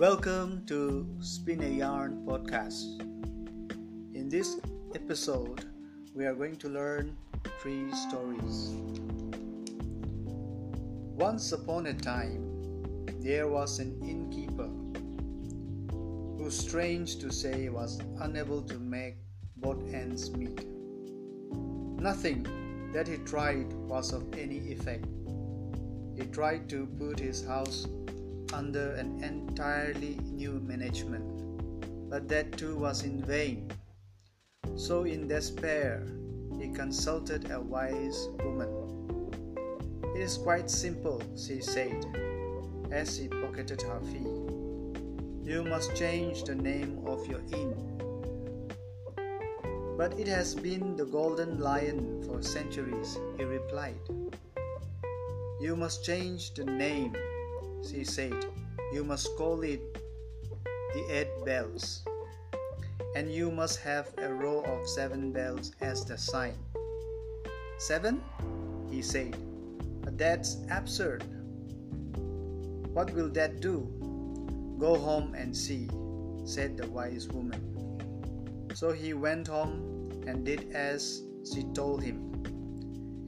Welcome to Spin a Yarn podcast. In this episode, we are going to learn three stories. Once upon a time, there was an innkeeper who, strange to say, was unable to make both ends meet. Nothing that he tried was of any effect. He tried to put his house under an entirely new management, but that too was in vain. So, in despair, he consulted a wise woman. It is quite simple, she said, as she pocketed her fee. You must change the name of your inn. But it has been the Golden Lion for centuries, he replied. You must change the name she said, You must call it the eight bells, and you must have a row of seven bells as the sign. Seven? He said, That's absurd. What will that do? Go home and see, said the wise woman. So he went home and did as she told him.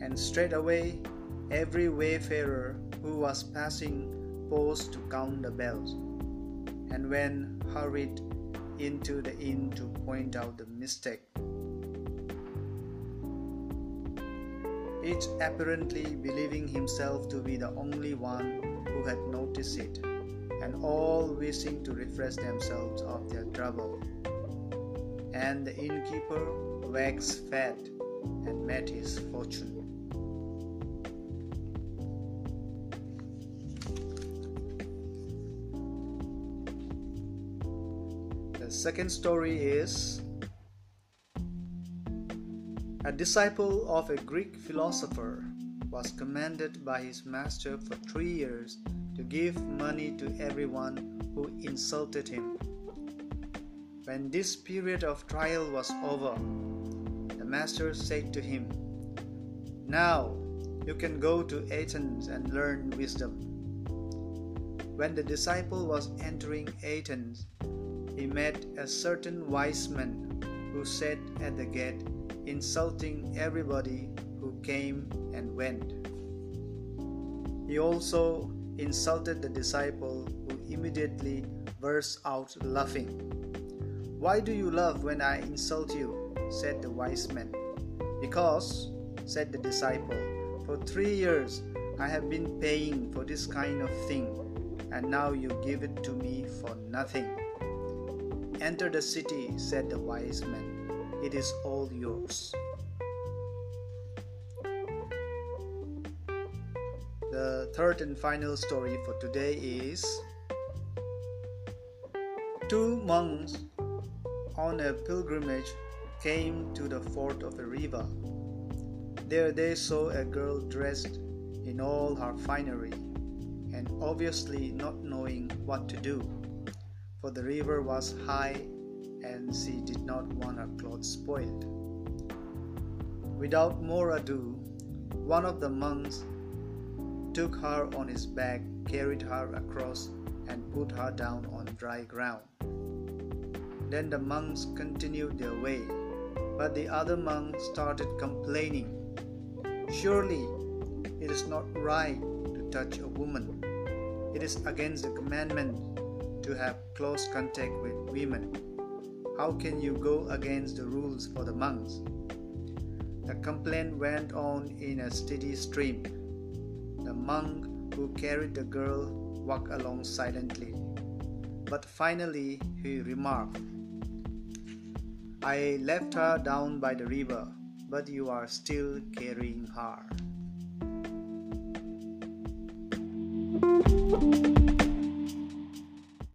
And straightway every wayfarer who was passing paused to count the bells, and when hurried into the inn to point out the mistake. Each apparently believing himself to be the only one who had noticed it, and all wishing to refresh themselves of their trouble. And the innkeeper waxed fat and made his fortune. Second story is a disciple of a Greek philosopher was commanded by his master for three years to give money to everyone who insulted him. When this period of trial was over, the master said to him, Now you can go to Athens and learn wisdom. When the disciple was entering Athens, he met a certain wise man who sat at the gate, insulting everybody who came and went. He also insulted the disciple, who immediately burst out laughing. Why do you laugh when I insult you? said the wise man. Because, said the disciple, for three years I have been paying for this kind of thing, and now you give it to me for nothing. Enter the city, said the wise man. It is all yours. The third and final story for today is Two monks on a pilgrimage came to the ford of a river. There they saw a girl dressed in all her finery and obviously not knowing what to do for the river was high and she did not want her clothes spoiled. Without more ado, one of the monks took her on his back, carried her across, and put her down on dry ground. Then the monks continued their way, but the other monk started complaining. Surely it is not right to touch a woman. It is against the commandment to have close contact with women. How can you go against the rules for the monks? The complaint went on in a steady stream. The monk who carried the girl walked along silently. But finally he remarked, I left her down by the river, but you are still carrying her.